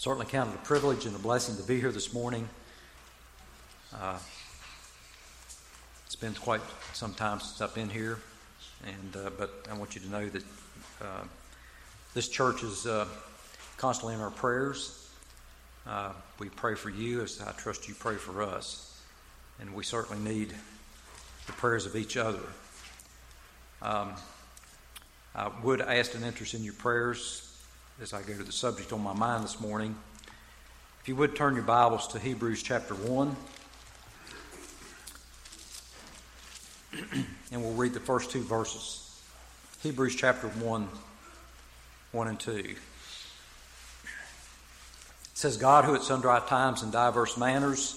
Certainly count it a privilege and a blessing to be here this morning. Uh, it's been quite some time since I've been here, and uh, but I want you to know that uh, this church is uh, constantly in our prayers. Uh, we pray for you as I trust you pray for us, and we certainly need the prayers of each other. Um, I would ask an interest in your prayers as I go to the subject on my mind this morning. If you would turn your Bibles to Hebrews chapter 1, and we'll read the first two verses. Hebrews chapter 1, 1 and 2. It says, God, who at sundry times and diverse manners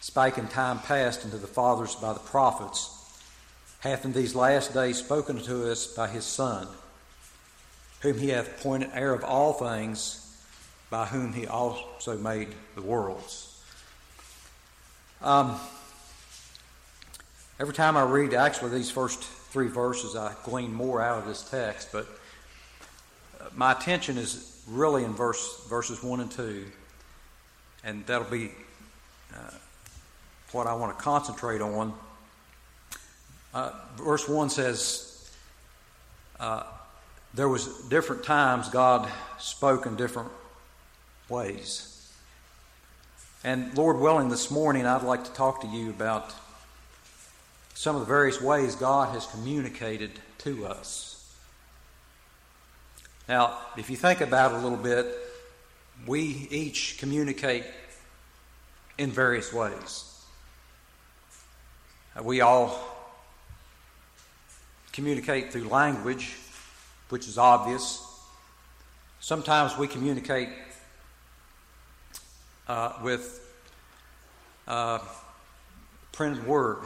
spake in time past unto the fathers by the prophets, hath in these last days spoken to us by his Son whom he hath appointed heir of all things, by whom he also made the worlds. Um, every time I read actually these first three verses, I glean more out of this text, but uh, my attention is really in verse verses one and two, and that'll be uh, what I want to concentrate on. Uh, verse one says, uh, there was different times God spoke in different ways. And Lord willing, this morning I'd like to talk to you about some of the various ways God has communicated to us. Now, if you think about it a little bit, we each communicate in various ways. We all communicate through language which is obvious. Sometimes we communicate uh, with uh, printed word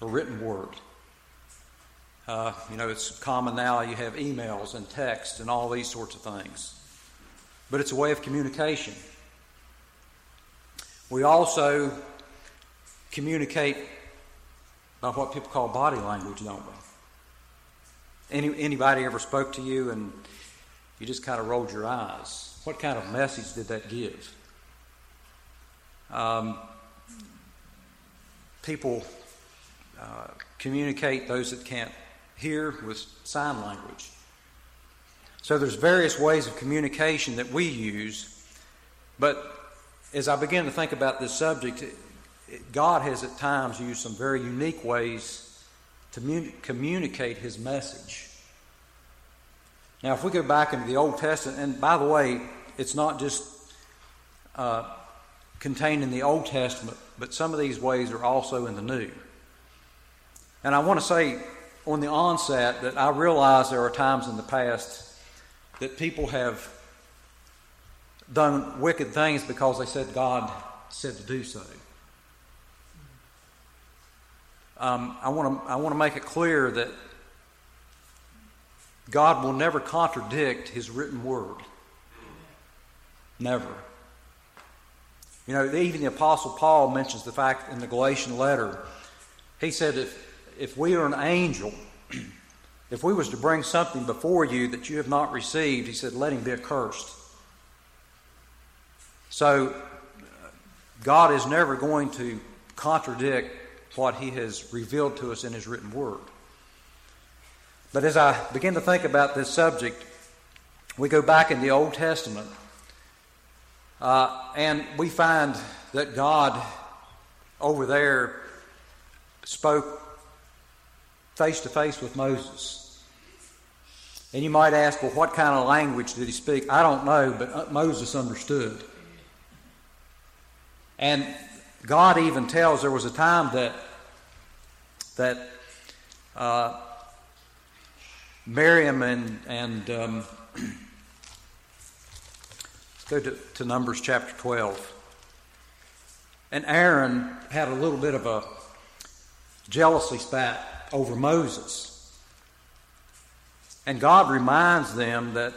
or written word. Uh, you know, it's common now, you have emails and text and all these sorts of things. But it's a way of communication. We also communicate by what people call body language, don't we? Any, anybody ever spoke to you and you just kind of rolled your eyes? What kind of message did that give? Um, people uh, communicate those that can't hear with sign language. So there's various ways of communication that we use, but as I begin to think about this subject, God has at times used some very unique ways to communicate his message. Now, if we go back into the Old Testament, and by the way, it's not just uh, contained in the Old Testament, but some of these ways are also in the New. And I want to say on the onset that I realize there are times in the past that people have done wicked things because they said God said to do so. Um, I want to I want to make it clear that God will never contradict His written word. Never. You know, even the Apostle Paul mentions the fact in the Galatian letter. He said, if, if we are an angel, if we was to bring something before you that you have not received, he said, let him be accursed. So, God is never going to contradict what he has revealed to us in his written word. But as I begin to think about this subject, we go back in the Old Testament uh, and we find that God over there spoke face to face with Moses. And you might ask, well, what kind of language did he speak? I don't know, but uh, Moses understood. And God even tells there was a time that that uh, Miriam and and um, let's go to, to Numbers chapter twelve. And Aaron had a little bit of a jealousy spat over Moses. And God reminds them that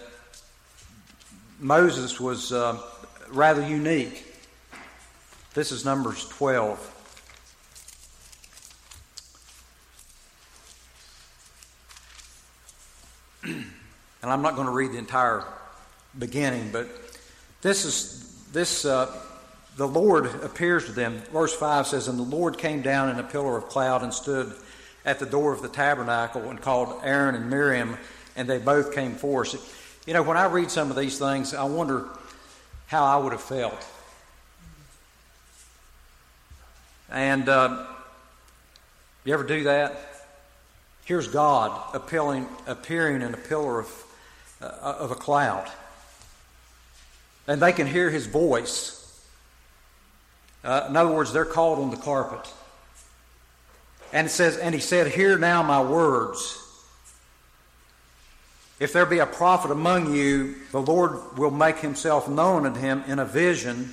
Moses was uh, rather unique. This is Numbers 12. and I'm not going to read the entire beginning, but This is this. Uh, the Lord appears to them. Verse 5 says, And the Lord came down in a pillar of cloud and stood at the door of the tabernacle and called Aaron and Miriam, and they both came forth. You know, when I read some of these things, I wonder how I would have felt. And uh, you ever do that? Here's God appealing, appearing in a pillar of, uh, of a cloud. And they can hear his voice. Uh, in other words, they're called on the carpet. And it says, and he said, Hear now my words. If there be a prophet among you, the Lord will make himself known unto him in a vision,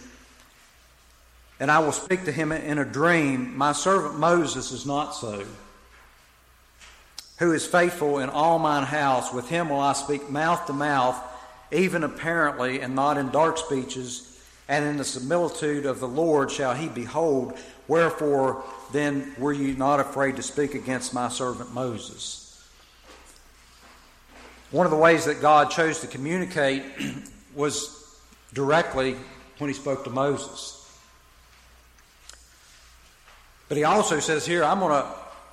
and I will speak to him in a dream. My servant Moses is not so, who is faithful in all mine house. With him will I speak mouth to mouth, even apparently, and not in dark speeches and in the similitude of the Lord shall he behold. Wherefore then were ye not afraid to speak against my servant Moses? One of the ways that God chose to communicate was directly when he spoke to Moses. But he also says here, I'm going to,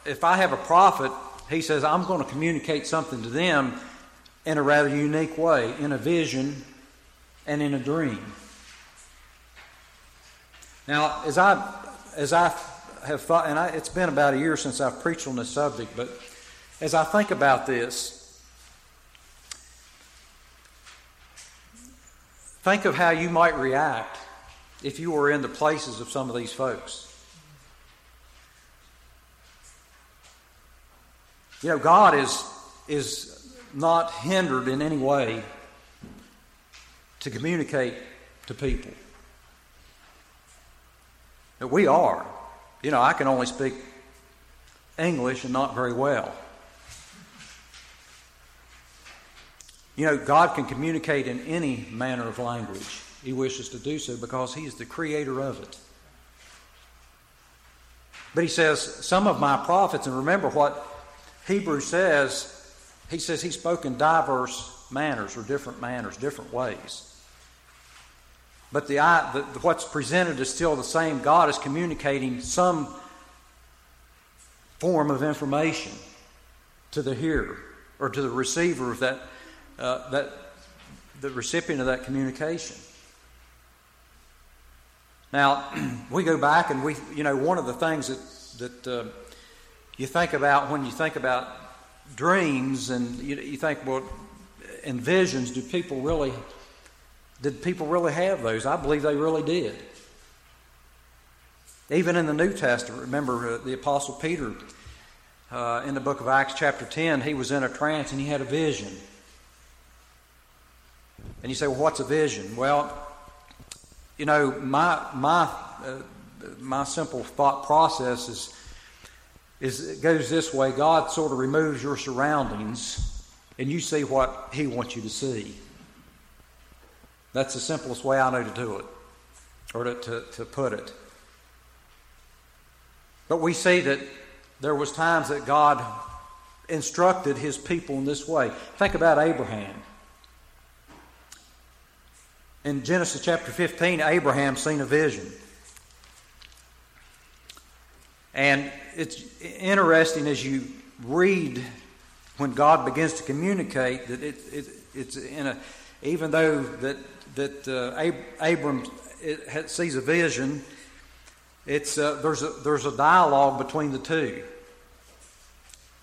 if I have a prophet, he says, I'm going to communicate something to them in a rather unique way, in a vision and in a dream. Now, as I as I have thought, and I, it's been about a year since I've preached on this subject, but as I think about this, think of how you might react if you were in the places of some of these folks. You know, God is is not hindered in any way to communicate to people. But We are. You know, I can only speak English and not very well. You know, God can communicate in any manner of language He wishes to do so because He is the creator of it. But He says, some of my prophets, and remember what Hebrew says, he says he spoke in diverse manners or different manners, different ways. But the, the, what's presented is still the same. God is communicating some form of information to the hearer or to the receiver of that, uh, that the recipient of that communication. Now, we go back and we, you know, one of the things that, that uh, you think about when you think about dreams and you, you think, well, in visions, do people really did people really have those? I believe they really did. Even in the New Testament, remember uh, the Apostle Peter uh, in the book of Acts, chapter 10, he was in a trance and he had a vision. And you say, well, what's a vision? Well, you know, my, my, uh, my simple thought process is, is it goes this way God sort of removes your surroundings and you see what He wants you to see. That's the simplest way I know to do it, or to, to, to put it. But we see that there was times that God instructed his people in this way. Think about Abraham. In Genesis chapter 15, Abraham seen a vision. And it's interesting as you read when God begins to communicate that it, it, it's in a, even though that that uh, Ab- Abram it, sees a vision, it's, uh, there's, a, there's a dialogue between the two.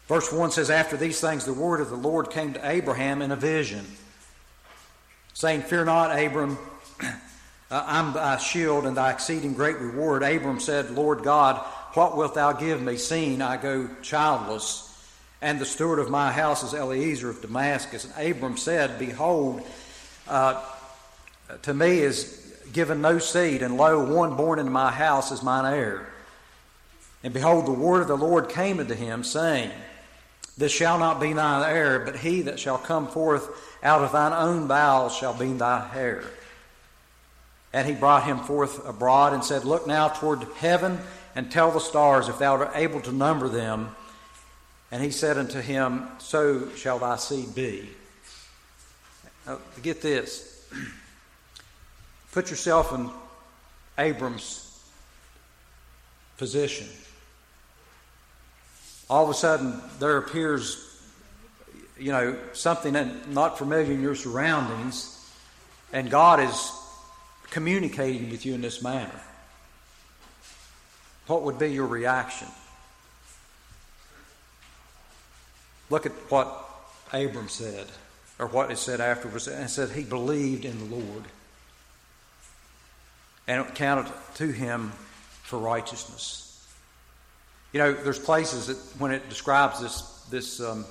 Verse 1 says, After these things, the word of the Lord came to Abraham in a vision, saying, Fear not, Abram, I'm thy shield and thy exceeding great reward. Abram said, Lord God, what wilt thou give me, seeing I go childless? And the steward of my house is Eliezer of Damascus. And Abram said, Behold, uh, to me is given no seed, and lo, one born into my house is mine heir. And behold, the word of the Lord came unto him, saying, This shall not be thine heir, but he that shall come forth out of thine own bowels shall be thy heir. And he brought him forth abroad and said, Look now toward heaven and tell the stars if thou art able to number them. And he said unto him, So shall thy seed be. Now, get this. put yourself in Abram's position. All of a sudden, there appears, you know, something not familiar in your surroundings, and God is communicating with you in this manner. What would be your reaction? Look at what Abram said, or what it said afterwards. And said he believed in the Lord. And it counted to him for righteousness. You know, there's places that when it describes this, this um,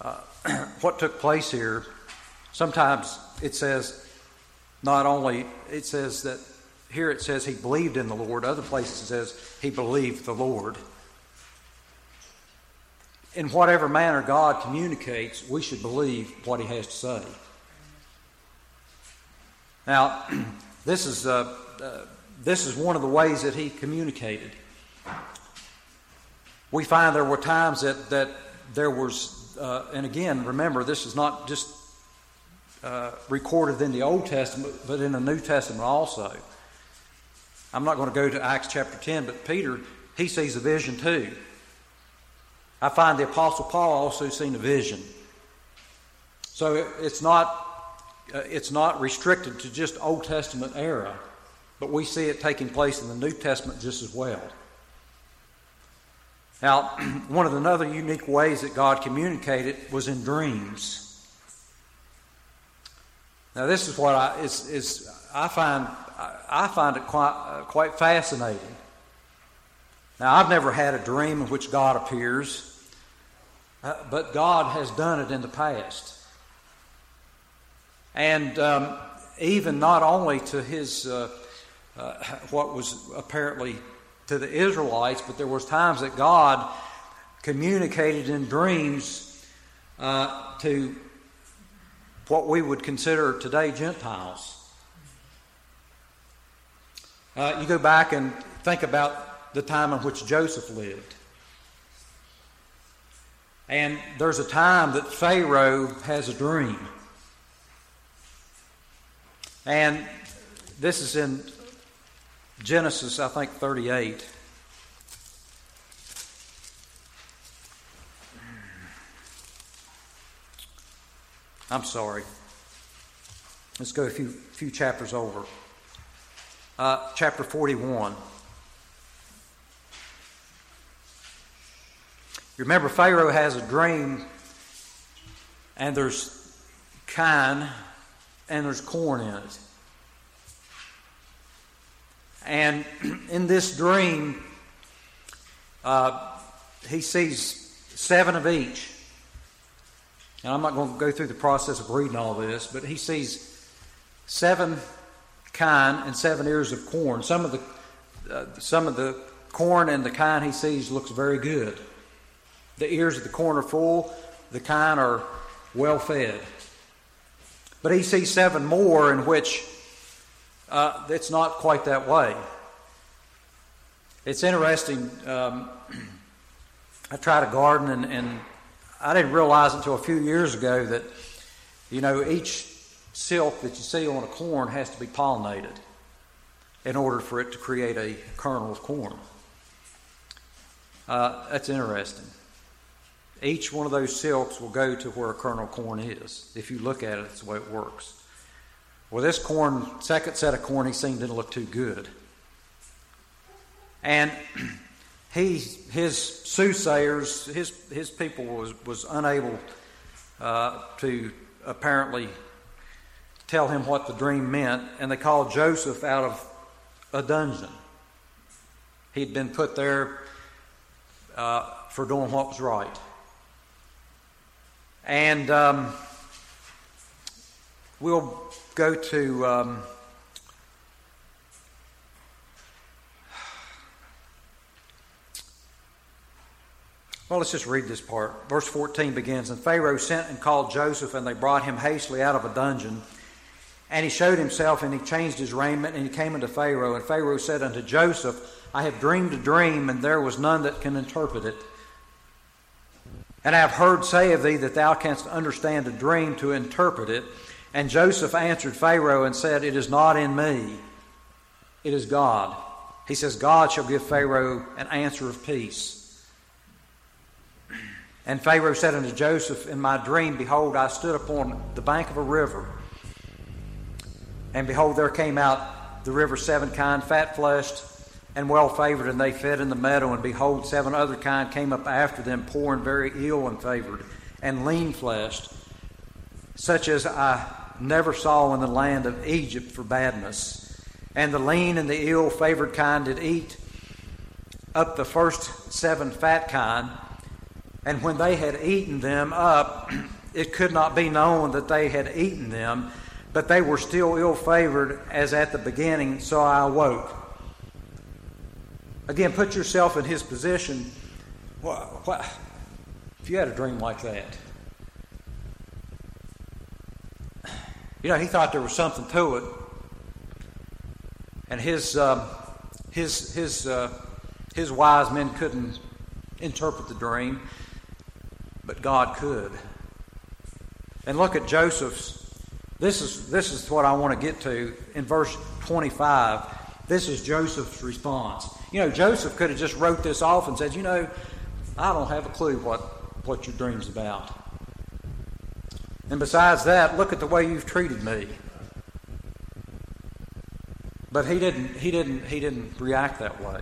uh, what took place here, sometimes it says not only, it says that here it says he believed in the Lord, other places it says he believed the Lord in whatever manner God communicates, we should believe what He has to say. Now, this is, uh, uh, this is one of the ways that He communicated. We find there were times that, that there was, uh, and again, remember, this is not just uh, recorded in the Old Testament, but in the New Testament also. I'm not going to go to Acts chapter 10, but Peter, he sees a vision too. I find the Apostle Paul also seen a vision. So it's not, uh, it's not restricted to just Old Testament era, but we see it taking place in the New Testament just as well. Now, one of the other unique ways that God communicated was in dreams. Now, this is what I, is, is I find I find it quite, uh, quite fascinating. Now, I've never had a dream in which God appears. Uh, but God has done it in the past. And um, even not only to his, uh, uh, what was apparently to the Israelites, but there was times that God communicated in dreams uh, to what we would consider today Gentiles. Uh, you go back and think about the time in which Joseph lived. And there's a time that Pharaoh has a dream. And this is in Genesis, I think, 38. I'm sorry. Let's go a few, few chapters over. Uh, chapter 41. Remember, Pharaoh has a dream, and there's kine and there's corn in it. And in this dream, uh, he sees seven of each. And I'm not going to go through the process of reading all this, but he sees seven kine and seven ears of corn. Some of the uh, some of the corn and the kine he sees looks very good. The ears of the corn are full, the kine are well fed. But he sees seven more in which uh, it's not quite that way. It's interesting. Um, I tried a garden, and, and I didn't realize until a few years ago that, you know, each silk that you see on a corn has to be pollinated in order for it to create a kernel of corn. Uh, that's interesting. Each one of those silks will go to where a kernel of corn is. If you look at it, that's the way it works. Well, this corn, second set of corn, he seen didn't look too good. And he, his soothsayers, his, his people was, was unable uh, to apparently tell him what the dream meant, and they called Joseph out of a dungeon. He'd been put there uh, for doing what was right. And um, we'll go to. Um, well, let's just read this part. Verse 14 begins And Pharaoh sent and called Joseph, and they brought him hastily out of a dungeon. And he showed himself, and he changed his raiment, and he came unto Pharaoh. And Pharaoh said unto Joseph, I have dreamed a dream, and there was none that can interpret it. And I have heard say of thee that thou canst understand a dream to interpret it. And Joseph answered Pharaoh and said, It is not in me, it is God. He says, God shall give Pharaoh an answer of peace. And Pharaoh said unto Joseph, In my dream, behold, I stood upon the bank of a river. And behold, there came out the river seven kine, fat fleshed and well favored, and they fed in the meadow. And behold, seven other kine came up after them, poor and very ill and favored, and lean fleshed, such as I never saw in the land of Egypt for badness. And the lean and the ill favored kine did eat up the first seven fat kine. And when they had eaten them up, it could not be known that they had eaten them, but they were still ill favored as at the beginning, so I awoke. Again, put yourself in his position. What, if you had a dream like that, you know, he thought there was something to it, and his um, his his uh, his wise men couldn't interpret the dream, but God could. And look at Joseph's. This is this is what I want to get to in verse 25. This is Joseph's response. You know, Joseph could have just wrote this off and said, you know, I don't have a clue what, what your dream's about. And besides that, look at the way you've treated me. But he didn't he didn't he didn't react that way.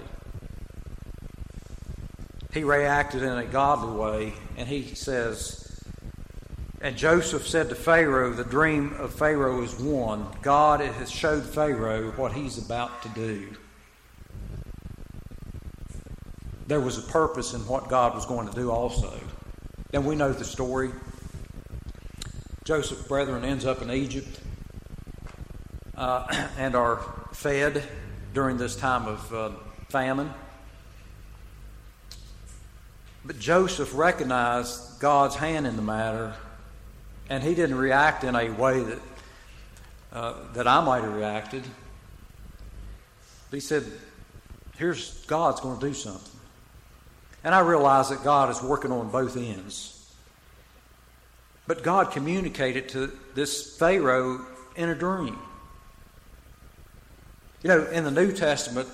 He reacted in a godly way, and he says, And Joseph said to Pharaoh, The dream of Pharaoh is one. God has showed Pharaoh what he's about to do there was a purpose in what God was going to do also. And we know the story. Joseph's brethren ends up in Egypt uh, and are fed during this time of uh, famine. But Joseph recognized God's hand in the matter, and he didn't react in a way that uh, that I might have reacted. But he said, "Here's God's going to do something." And I realize that God is working on both ends. But God communicated to this Pharaoh in a dream. You know, in the New Testament,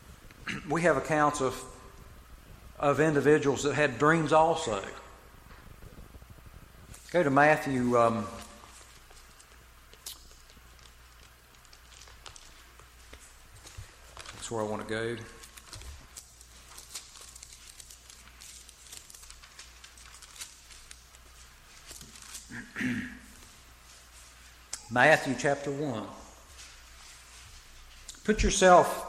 we have accounts of, of individuals that had dreams also. Go to Matthew. Um, that's where I want to go. Matthew chapter 1. Put yourself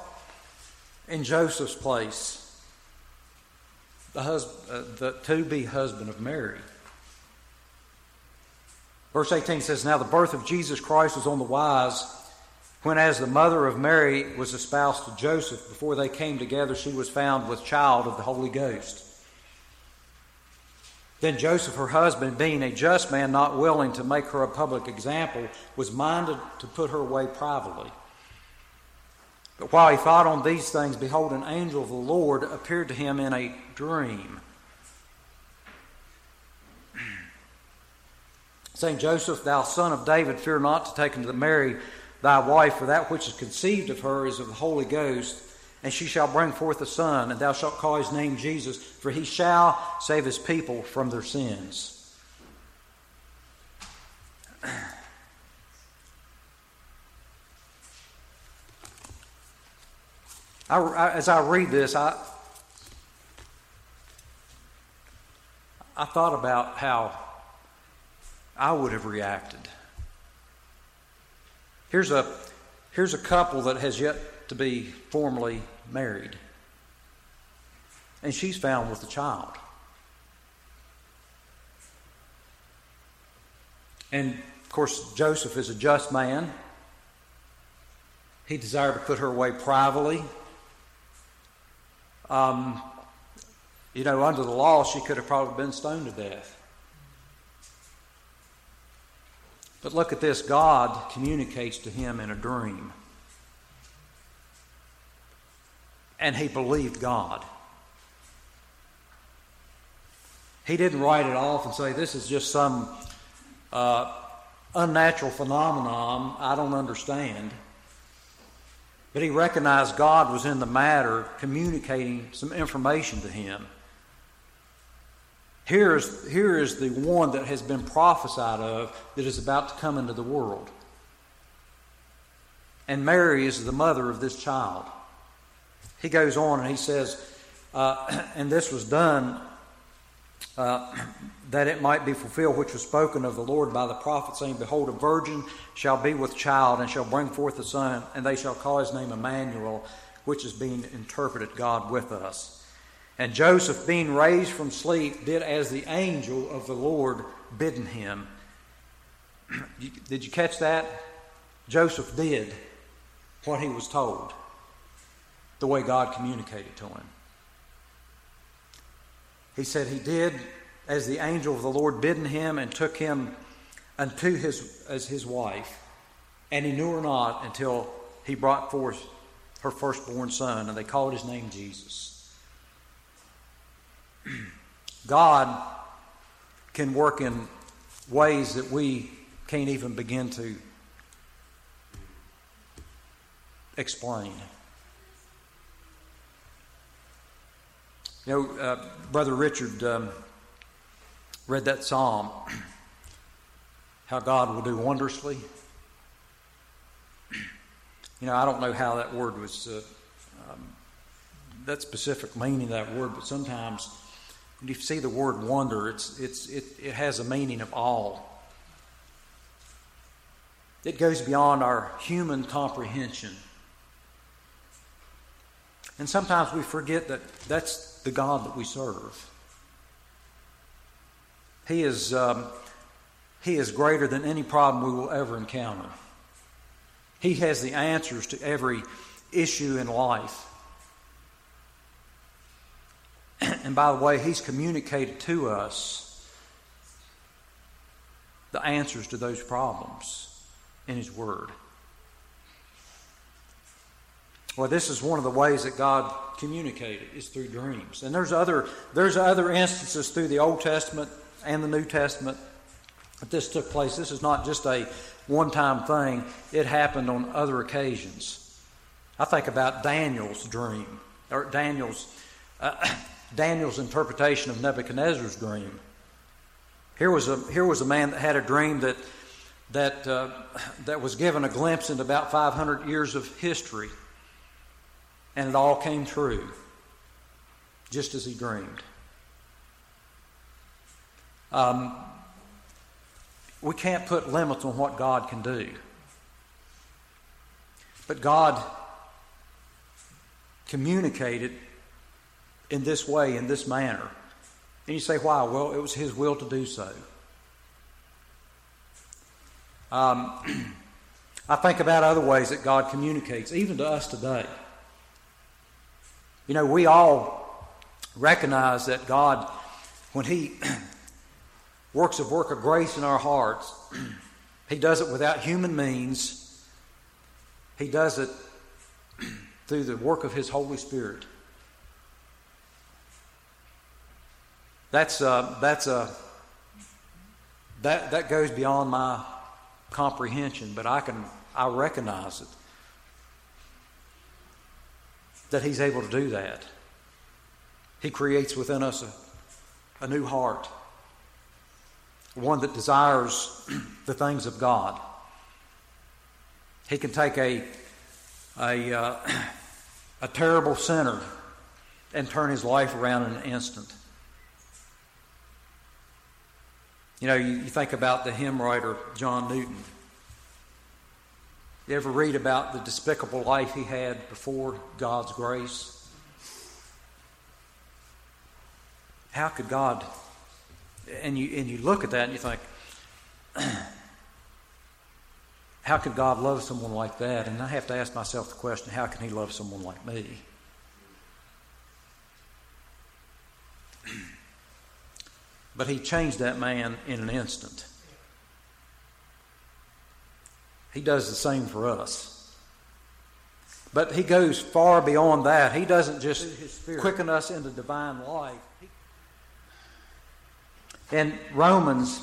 in Joseph's place, the, hus- uh, the to be husband of Mary. Verse 18 says, Now the birth of Jesus Christ was on the wise when, as the mother of Mary was espoused to Joseph, before they came together, she was found with child of the Holy Ghost. Then Joseph, her husband, being a just man, not willing to make her a public example, was minded to put her away privately. But while he thought on these things, behold, an angel of the Lord appeared to him in a dream, saying, Joseph, thou son of David, fear not to take unto Mary thy wife, for that which is conceived of her is of the Holy Ghost and she shall bring forth a son, and thou shalt call his name Jesus, for he shall save his people from their sins. I, I, as I read this, I, I thought about how I would have reacted. Here's a, here's a couple that has yet to be formally married. And she's found with a child. And of course, Joseph is a just man. He desired to put her away privately. Um, you know, under the law, she could have probably been stoned to death. But look at this God communicates to him in a dream. and he believed God. He didn't write it off and say, This is just some uh, unnatural phenomenon I don't understand. But he recognized God was in the matter, communicating some information to him. Here is, here is the one that has been prophesied of that is about to come into the world. And Mary is the mother of this child. He goes on and he says, uh, and this was done uh, that it might be fulfilled which was spoken of the Lord by the prophet, saying, Behold, a virgin shall be with child, and shall bring forth a son, and they shall call his name Emmanuel, which is being interpreted God with us. And Joseph, being raised from sleep, did as the angel of the Lord bidden him. did you catch that? Joseph did what he was told, the way God communicated to him. He said he did as the angel of the Lord bidden him and took him unto his as his wife, and he knew her not until he brought forth her firstborn son, and they called his name Jesus. God can work in ways that we can't even begin to explain. You know, uh, Brother Richard um, read that psalm, how God will do wondrously. You know, I don't know how that word was, uh, um, that specific meaning of that word, but sometimes when you see the word wonder, it's, it's, it, it has a meaning of awe. It goes beyond our human comprehension. And sometimes we forget that that's the God that we serve. He is, um, he is greater than any problem we will ever encounter. He has the answers to every issue in life. and by the way, He's communicated to us the answers to those problems in His Word. Well, this is one of the ways that God communicated is through dreams. And there's other there's other instances through the Old Testament and the New Testament that this took place. This is not just a one-time thing. It happened on other occasions. I think about Daniel's dream or Daniel's uh, Daniel's interpretation of Nebuchadnezzar's dream. Here was a here was a man that had a dream that that uh, that was given a glimpse into about 500 years of history and it all came true, just as he dreamed. Um, we can't put limits on what God can do. But God communicated in this way, in this manner. And you say, why? Well, it was His will to do so. Um, I think about other ways that God communicates, even to us today. You know, we all recognize that God, when He works a work of grace in our hearts, He does it without human means. He does it through the work of His Holy Spirit. That's a, that's a uh, that that goes beyond my comprehension, but I can I recognize it that He's able to do that. He creates within us a, a new heart, one that desires the things of God. He can take a, a, uh, a terrible sinner and turn his life around in an instant. You know, you, you think about the hymn writer John Newton. You ever read about the despicable life he had before God's grace? How could God, and you, and you look at that and you think, how could God love someone like that? And I have to ask myself the question, how can he love someone like me? But he changed that man in an instant. He does the same for us. But he goes far beyond that. He doesn't just quicken us into divine life. In Romans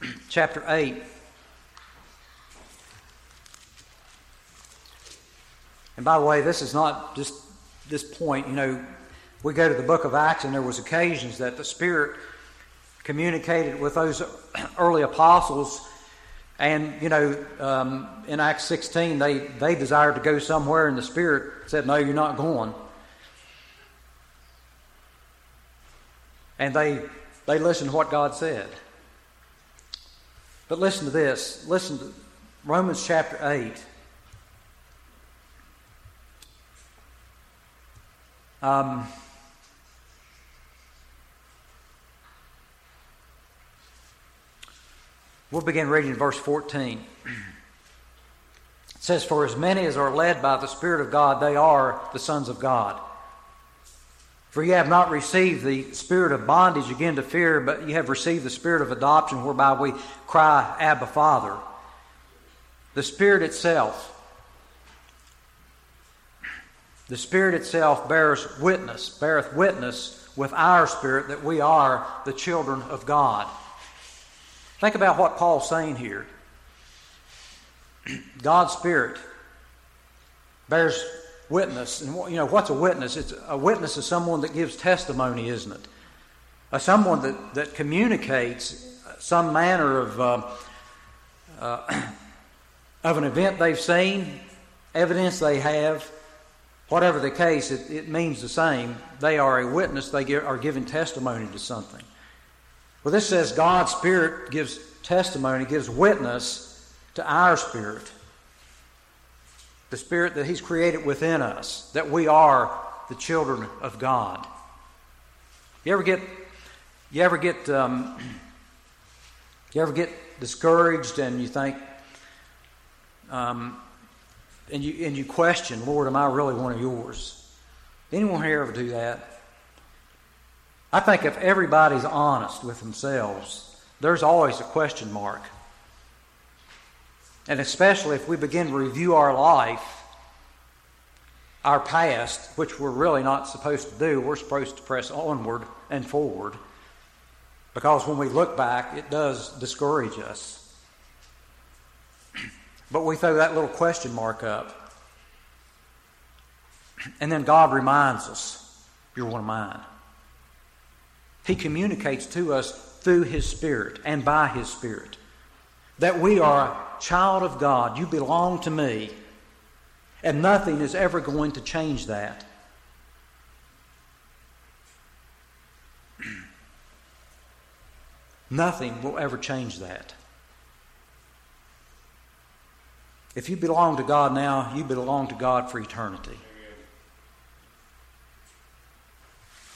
chapter 8. And by the way, this is not just this point. You know, we go to the book of Acts, and there was occasions that the Spirit communicated with those early apostles. And, you know, um, in Acts 16, they, they desired to go somewhere, and the Spirit said, No, you're not going. And they, they listened to what God said. But listen to this. Listen to Romans chapter 8. Um, we'll begin reading verse 14. It says, For as many as are led by the Spirit of God, they are the sons of God. For you have not received the spirit of bondage again to fear, but you have received the spirit of adoption, whereby we cry, Abba, Father. The Spirit itself, the Spirit itself bears witness, beareth witness with our spirit that we are the children of God. Think about what Paul's saying here. God's Spirit bears witness. And you know, what's a witness? It's a witness is someone that gives testimony, isn't it? Uh, someone that, that communicates some manner of, uh, uh, of an event they've seen, evidence they have. Whatever the case, it, it means the same. They are a witness, they are giving testimony to something. Well, this says God's Spirit gives testimony, gives witness to our spirit the Spirit that He's created within us, that we are the children of God. You ever get, you ever get, um, you ever get discouraged and you think, um, and you and you question, Lord, am I really one of yours? Anyone here ever do that? I think if everybody's honest with themselves, there's always a question mark. And especially if we begin to review our life, our past, which we're really not supposed to do, we're supposed to press onward and forward. Because when we look back, it does discourage us. But we throw that little question mark up. And then God reminds us, You're one of mine. He communicates to us through His Spirit and by His Spirit that we are a child of God. You belong to me. And nothing is ever going to change that. Nothing will ever change that. If you belong to God now, you belong to God for eternity.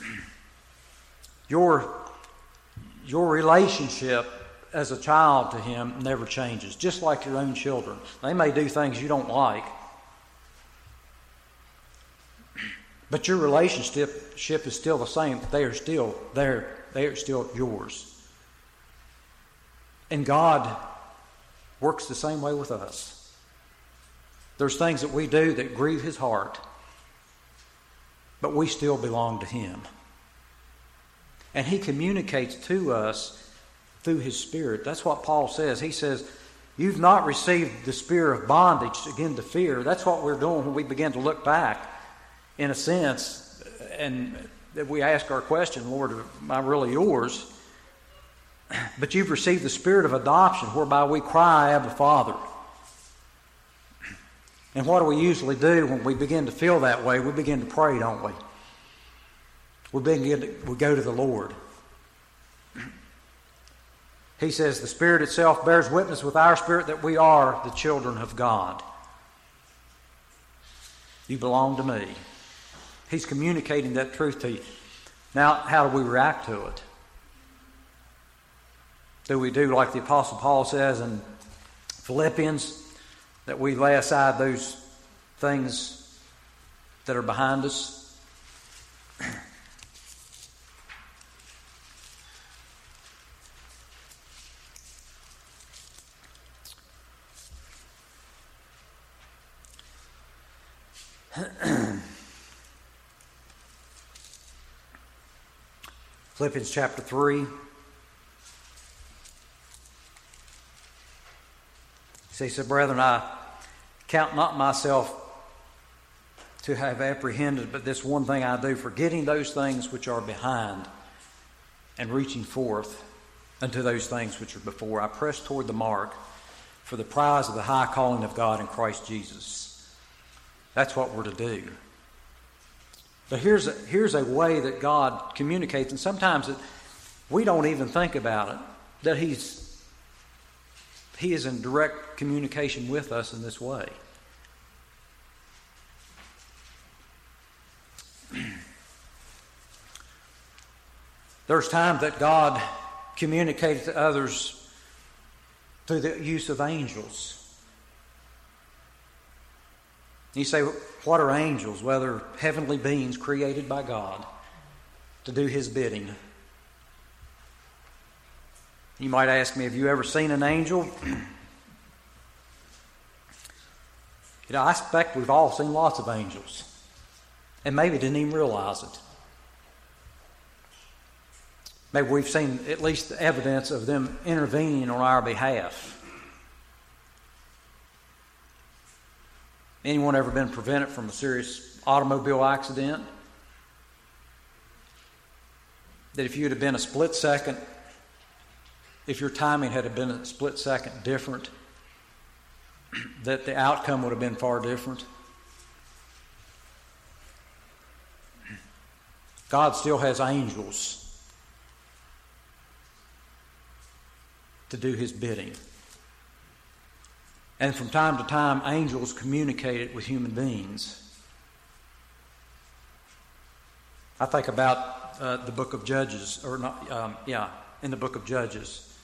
Your, your relationship as a child to Him never changes, just like your own children. They may do things you don't like, but your relationship is still the same. They are still there, they are still yours. And God works the same way with us. There's things that we do that grieve His heart, but we still belong to Him. And He communicates to us through his spirit. That's what Paul says. He says, You've not received the spirit of bondage again to fear. That's what we're doing when we begin to look back, in a sense, and that we ask our question, Lord, am I really yours? But you've received the spirit of adoption, whereby we cry, Abba, Father. And what do we usually do when we begin to feel that way? We begin to pray, don't we? We begin we go to the Lord. He says, The Spirit itself bears witness with our spirit that we are the children of God. You belong to me. He's communicating that truth to you. Now, how do we react to it? Do we do like the Apostle Paul says in Philippians, that we lay aside those things that are behind us? Philippians chapter 3. So he said, Brethren, I count not myself to have apprehended, but this one thing I do, forgetting those things which are behind and reaching forth unto those things which are before. I press toward the mark for the prize of the high calling of God in Christ Jesus. That's what we're to do. But here's a, here's a way that God communicates, and sometimes it, we don't even think about it, that He's He is in direct communication with us in this way. There's times that God communicated to others through the use of angels. You say, what are angels? Well, they're heavenly beings created by God to do His bidding. You might ask me, have you ever seen an angel? you know, I suspect we've all seen lots of angels and maybe didn't even realize it. Maybe we've seen at least the evidence of them intervening on our behalf. Anyone ever been prevented from a serious automobile accident? That if you'd have been a split second, if your timing had been a split second different, that the outcome would have been far different? God still has angels to do his bidding. And from time to time, angels communicated with human beings. I think about uh, the book of Judges, or not, um, yeah, in the book of Judges,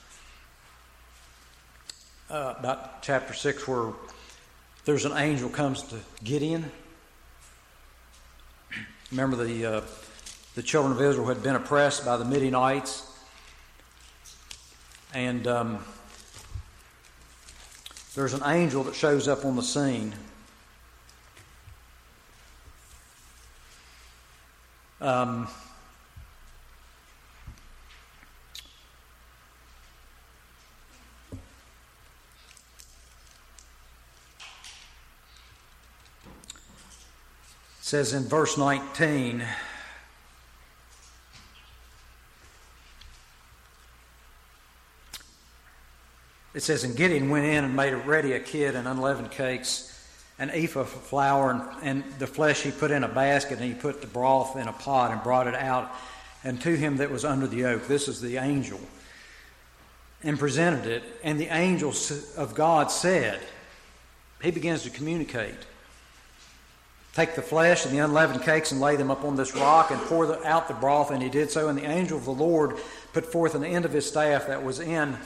uh, about chapter 6, where there's an angel comes to Gideon. Remember, the, uh, the children of Israel had been oppressed by the Midianites. And um, there's an angel that shows up on the scene. Um, says in verse 19 it says, And Gideon went in and made ready a kid and unleavened cakes, an ephah of flour, and, and the flesh he put in a basket, and he put the broth in a pot and brought it out, and to him that was under the oak. This is the angel. And presented it, and the angel of God said, He begins to communicate. Take the flesh and the unleavened cakes and lay them upon this rock and pour out the broth. And he did so. And the angel of the Lord put forth an end of his staff that was in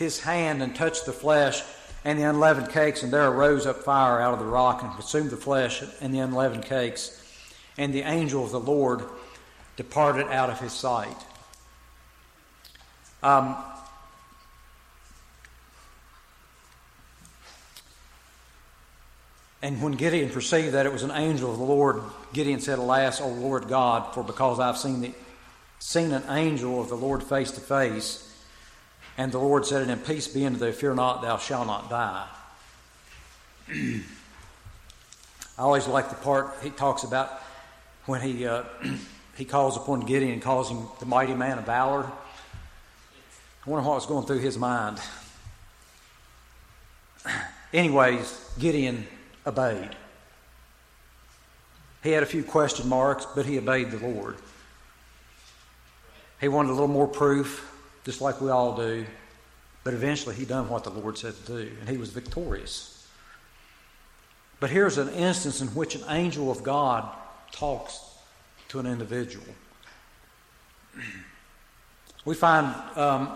his hand and touched the flesh and the unleavened cakes, and there arose up fire out of the rock and consumed the flesh and the unleavened cakes. And the angel of the Lord departed out of his sight. Um, and when Gideon perceived that it was an angel of the Lord, Gideon said, Alas, O Lord God, for because I've seen, the, seen an angel of the Lord face to face, and the Lord said unto him, Peace be unto thee, fear not, thou shalt not die. I always like the part he talks about when he, uh, he calls upon Gideon and calls him the mighty man of valor. I wonder what was going through his mind. Anyways, Gideon obeyed. He had a few question marks, but he obeyed the Lord. He wanted a little more proof just like we all do. But eventually he done what the Lord said to do, and he was victorious. But here's an instance in which an angel of God talks to an individual. We find um,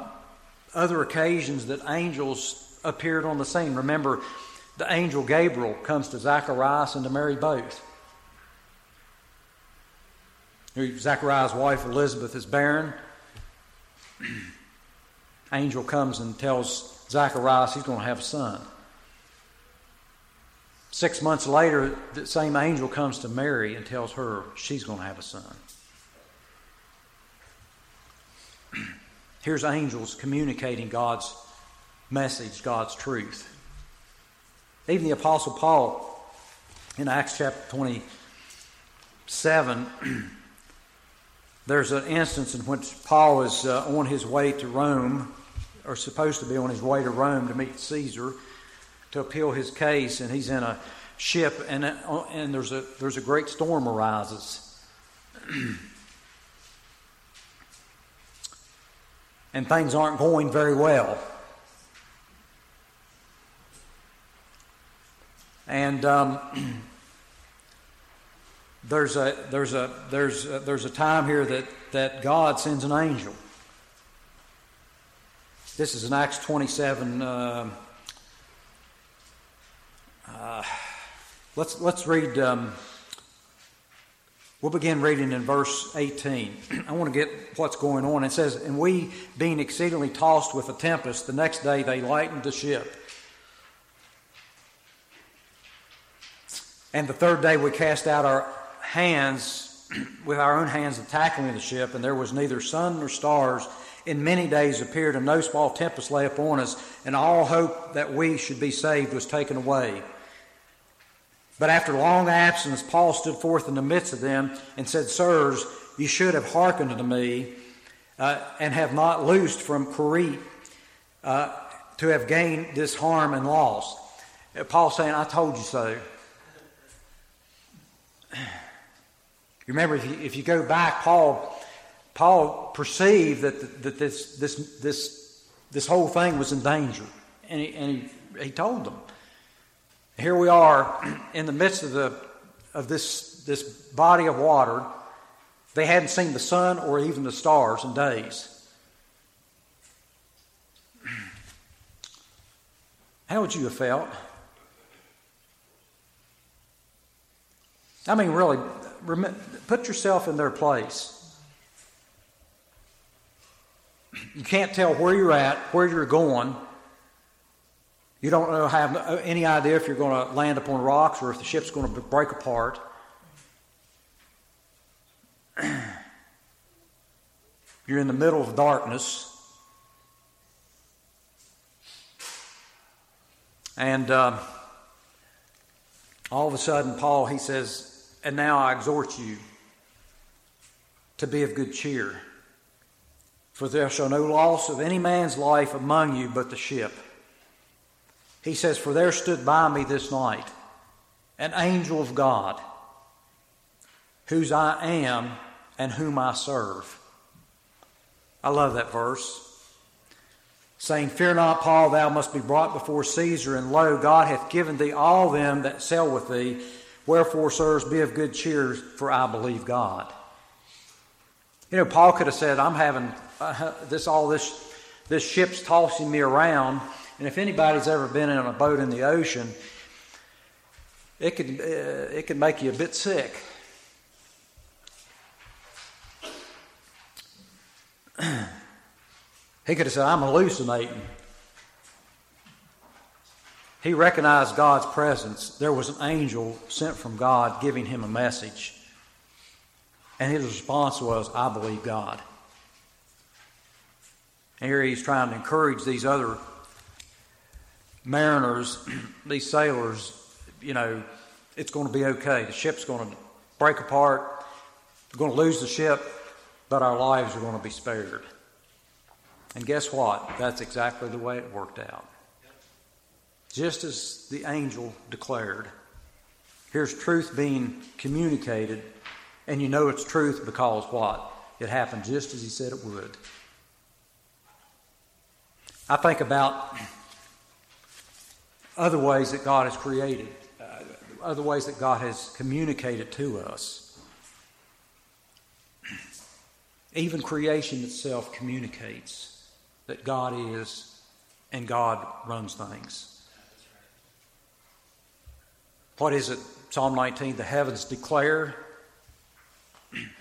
other occasions that angels appeared on the scene. Remember, the angel Gabriel comes to Zacharias and to Mary both. Zacharias' wife Elizabeth is barren angel comes and tells Zacharias he's going to have a son. Six months later, the same angel comes to Mary and tells her she's going to have a son. Here's angels communicating God's message, God's truth. Even the Apostle Paul in Acts chapter 27, there's an instance in which Paul is uh, on his way to Rome, or supposed to be on his way to Rome to meet Caesar to appeal his case, and he's in a ship, and, uh, and there's, a, there's a great storm arises. and things aren't going very well. And um, there's a there's a there's a, there's a time here that that God sends an angel. This is in Acts 27. Uh, uh, let's let's read. Um, we'll begin reading in verse 18. I want to get what's going on. It says, "And we, being exceedingly tossed with a tempest, the next day they lightened the ship." And the third day we cast out our hands, with our own hands, the tackling of the ship, and there was neither sun nor stars. In many days appeared, and no small tempest lay upon us, and all hope that we should be saved was taken away. But after long absence, Paul stood forth in the midst of them and said, Sirs, you should have hearkened unto me, uh, and have not loosed from Crete uh, to have gained this harm and loss. Uh, Paul saying, I told you so. Remember, if you, if you go back, Paul, Paul perceived that, that this, this, this, this whole thing was in danger, and he, and he, he told them. Here we are in the midst of, the, of this, this body of water. They hadn't seen the sun or even the stars in days. How would you have felt? I mean, really, put yourself in their place. You can't tell where you're at, where you're going. You don't know, have any idea if you're going to land upon rocks or if the ship's going to break apart. You're in the middle of darkness. And uh, all of a sudden, Paul, he says, and now I exhort you to be of good cheer. For there shall no loss of any man's life among you but the ship. He says, For there stood by me this night an angel of God, whose I am and whom I serve. I love that verse. Saying, Fear not, Paul, thou must be brought before Caesar, and lo, God hath given thee all them that sail with thee. Wherefore, sirs, be of good cheer, for I believe God. You know, Paul could have said, I'm having uh, this, all this, this ship's tossing me around. And if anybody's ever been in a boat in the ocean, it could, uh, it could make you a bit sick. he could have said, I'm hallucinating. He recognized God's presence. There was an angel sent from God giving him a message. And his response was, I believe God. And here he's trying to encourage these other mariners, these sailors, you know, it's going to be okay. The ship's going to break apart. We're going to lose the ship, but our lives are going to be spared. And guess what? That's exactly the way it worked out just as the angel declared. Here's truth being communicated, and you know it's truth because what? It happened just as he said it would. I think about other ways that God has created, uh, other ways that God has communicated to us. Even creation itself communicates that God is and God runs things. What is it? Psalm 19, the heavens declare.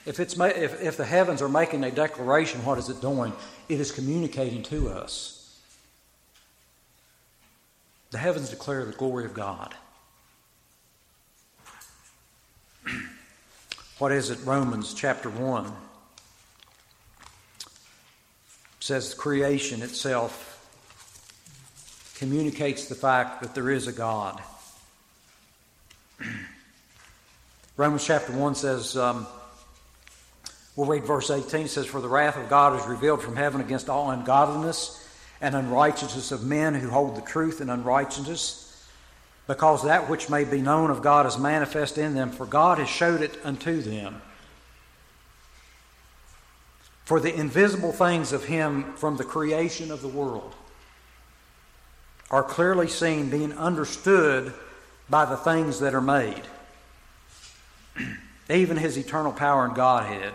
If, it's, if, if the heavens are making a declaration, what is it doing? It is communicating to us. The heavens declare the glory of God. What is it? Romans chapter 1 says creation itself communicates the fact that there is a God. Romans chapter 1 says, um, we'll read verse 18. It says, For the wrath of God is revealed from heaven against all ungodliness and unrighteousness of men who hold the truth in unrighteousness, because that which may be known of God is manifest in them, for God has showed it unto them. For the invisible things of Him from the creation of the world are clearly seen, being understood by the things that are made, even His eternal power and Godhead,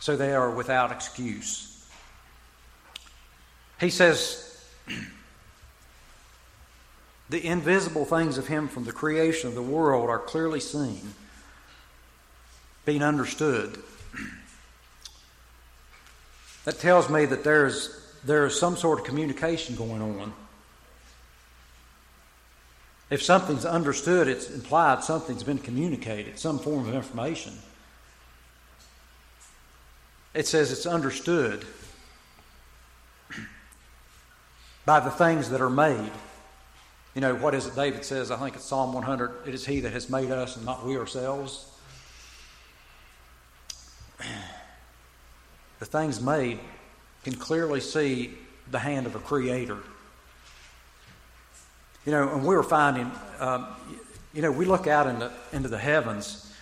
so they are without excuse. He says, the invisible things of Him from the creation of the world are clearly seen, being understood. That tells me that there's, there's some sort of communication going on. If something's understood, it's implied something's been communicated, some form of information. It says it's understood by the things that are made. You know, what is it David says? I think it's Psalm 100 it is He that has made us and not we ourselves. The things made can clearly see the hand of a creator. You know, and we were finding, um, you know, we look out into, into the heavens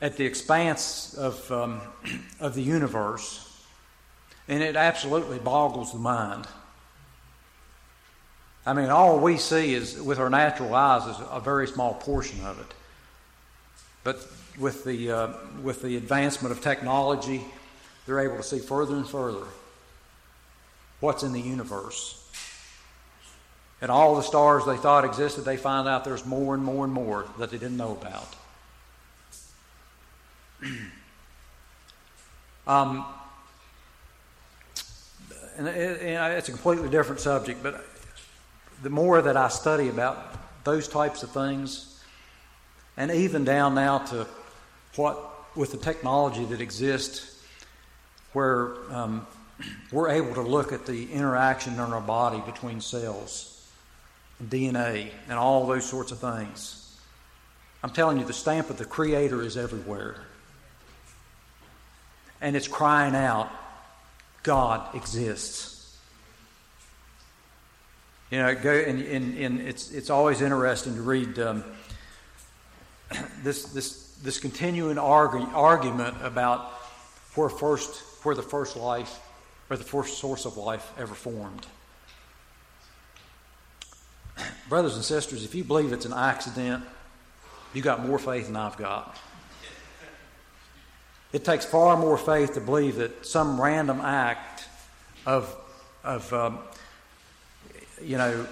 at the expanse of, um, of the universe and it absolutely boggles the mind. I mean, all we see is with our natural eyes is a very small portion of it. But with the, uh, with the advancement of technology, they're able to see further and further what's in the universe. And all the stars they thought existed, they find out there's more and more and more that they didn't know about. um, and, it, and it's a completely different subject, but the more that I study about those types of things, and even down now to what, with the technology that exists, where um, we're able to look at the interaction in our body between cells, DNA, and all those sorts of things. I'm telling you, the stamp of the Creator is everywhere. And it's crying out God exists. You know, go and, and, and it's it's always interesting to read um, this this this continuing argu- argument about where first where the first life or the first source of life ever formed. Brothers and sisters, if you believe it's an accident, you got more faith than I've got. It takes far more faith to believe that some random act of, of um, you know,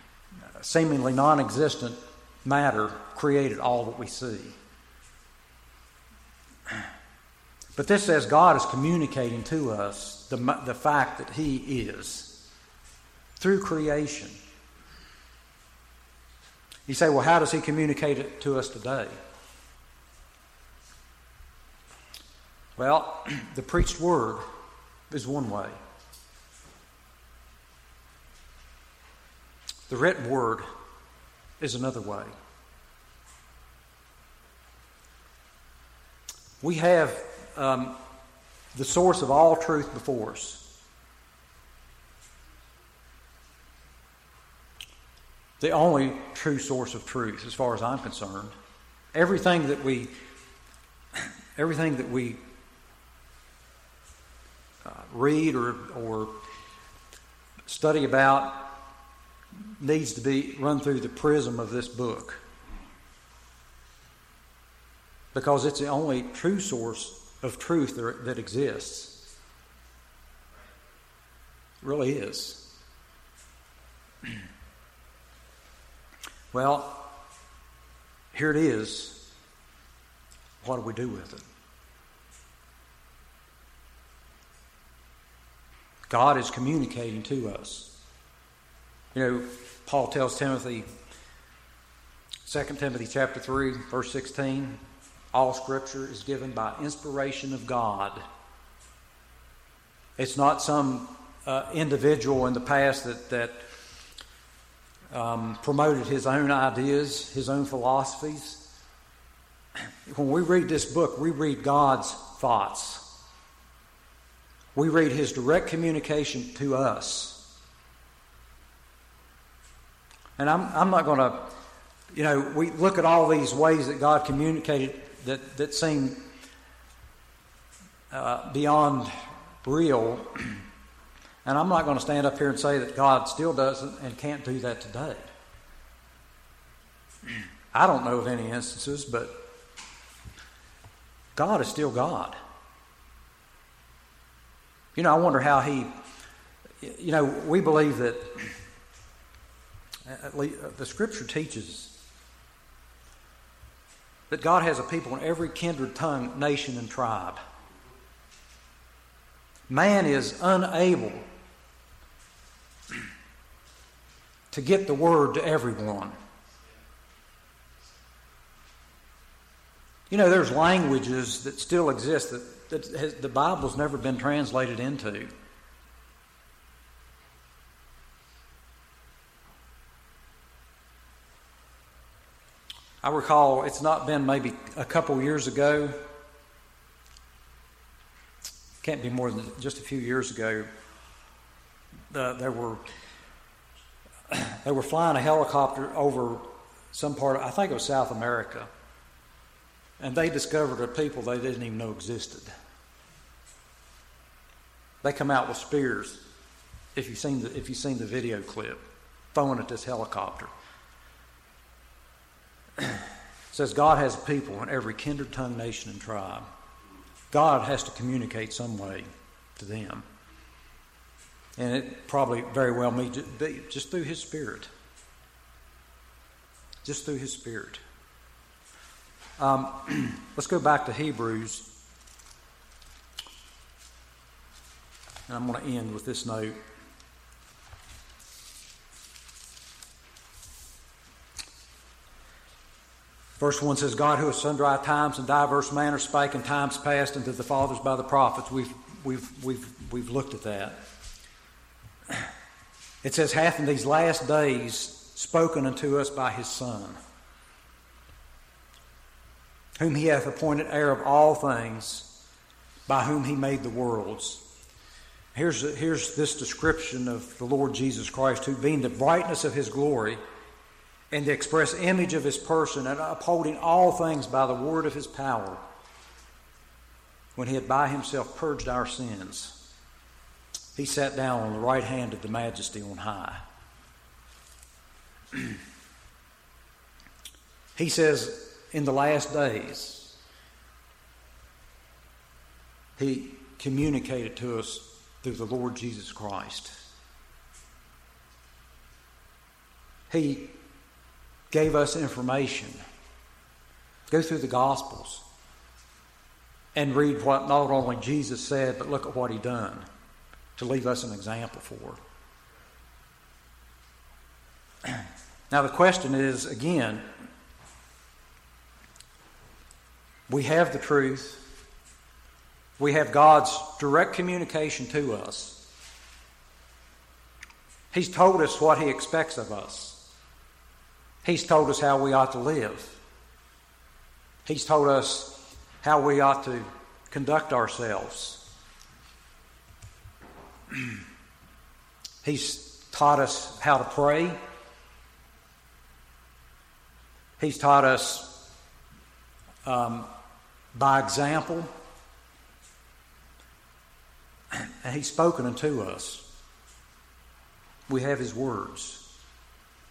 seemingly non existent matter created all that we see. But this says God is communicating to us the, the fact that He is through creation. You say, well, how does He communicate it to us today? Well, the preached word is one way. The written word is another way. We have um, the source of all truth before us. The only true source of truth, as far as I'm concerned. Everything that we, everything that we uh, read or, or study about needs to be run through the prism of this book. Because it's the only true source of truth that, that exists. It really is. well, here it is. What do we do with it? God is communicating to us. You know, Paul tells Timothy, 2 Timothy chapter 3, verse 16, all scripture is given by inspiration of God. It's not some uh, individual in the past that, that um, promoted his own ideas, his own philosophies. when we read this book, we read God's thoughts. We read His direct communication to us. And I'm, I'm not going to, you know, we look at all these ways that God communicated that, that seem uh, beyond real. And I'm not going to stand up here and say that God still doesn't and can't do that today. I don't know of any instances, but God is still God. You know, I wonder how He, you know, we believe that at least, uh, the Scripture teaches that God has a people in every kindred tongue, nation, and tribe. Man is unable to get the word to everyone. You know, there's languages that still exist that, that has, the Bible's never been translated into. I recall it's not been maybe a couple years ago, can't be more than just a few years ago. Uh, there were they were flying a helicopter over some part of, I think it was South America, and they discovered a people they didn't even know existed. They come out with spears. If you've seen the, if you've seen the video clip, throwing at this helicopter. says God has people in every kindred tongue, nation, and tribe. God has to communicate some way to them. And it probably very well may be just through His Spirit. Just through His Spirit. Um, let's go back to Hebrews. And I'm going to end with this note. Verse 1 says, God who has sundry times and diverse manners spake in times past unto the fathers by the prophets. We've, we've, we've, we've looked at that. It says, hath in these last days spoken unto us by his Son, whom he hath appointed heir of all things, by whom he made the worlds. Here's, here's this description of the Lord Jesus Christ, who being the brightness of his glory, and the express image of his person, and upholding all things by the word of his power, when he had by himself purged our sins, he sat down on the right hand of the majesty on high. he says, in the last days, he communicated to us through the Lord Jesus Christ. He gave us information. Go through the Gospels and read what not only Jesus said, but look at what he done to leave us an example for. Now, the question is again, we have the truth, we have God's direct communication to us. He's told us what He expects of us. He's told us how we ought to live. He's told us how we ought to conduct ourselves. He's taught us how to pray. He's taught us um, by example. And He's spoken unto us. We have His words.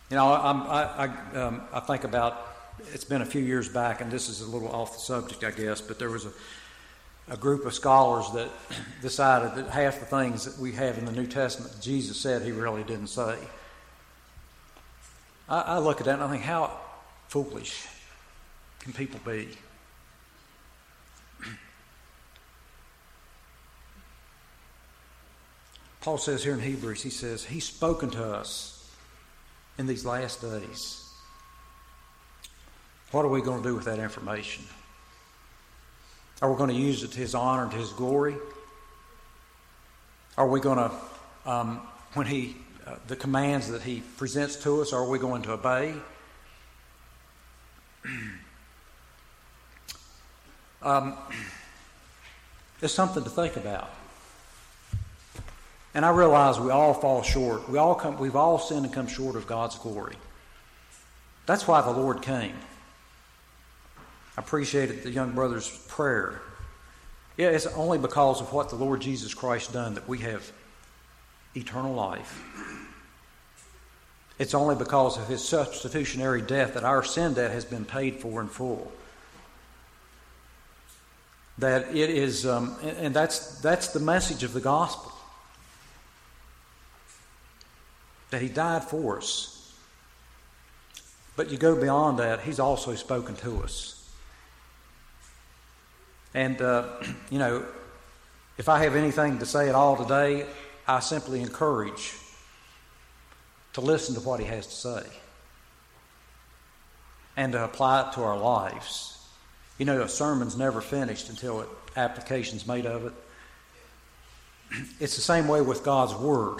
You know, i I, um, I think about it's been a few years back, and this is a little off the subject, I guess, but there was a, a group of scholars that decided that half the things that we have in the New Testament Jesus said he really didn't say. I, I look at that and I think, how foolish can people be? Paul says here in Hebrews, he says, He's spoken to us in these last days. What are we going to do with that information? Are we going to use it to His honor and to His glory? Are we going to, um, when He, uh, the commands that He presents to us, are we going to obey? um, it's something to think about. And I realize we all fall short. We all come, we've all sinned and come short of God's glory. That's why the Lord came. I appreciated the young brother's prayer. Yeah, it's only because of what the Lord Jesus Christ done that we have eternal life. It's only because of his substitutionary death that our sin debt has been paid for in full. That it is, um, and that's, that's the message of the gospel. That he died for us. But you go beyond that, he's also spoken to us. And, uh, you know, if I have anything to say at all today, I simply encourage to listen to what he has to say and to apply it to our lives. You know, a sermon's never finished until it, application's made of it. It's the same way with God's Word.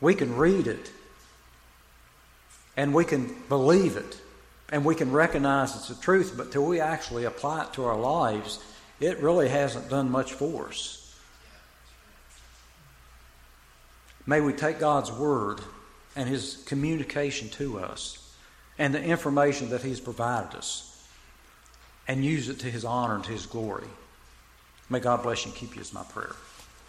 We can read it and we can believe it and we can recognize it's the truth, but till we actually apply it to our lives, it really hasn't done much for us. May we take God's Word and His communication to us and the information that He's provided us and use it to His honor and to His glory. May God bless you and keep you as my prayer.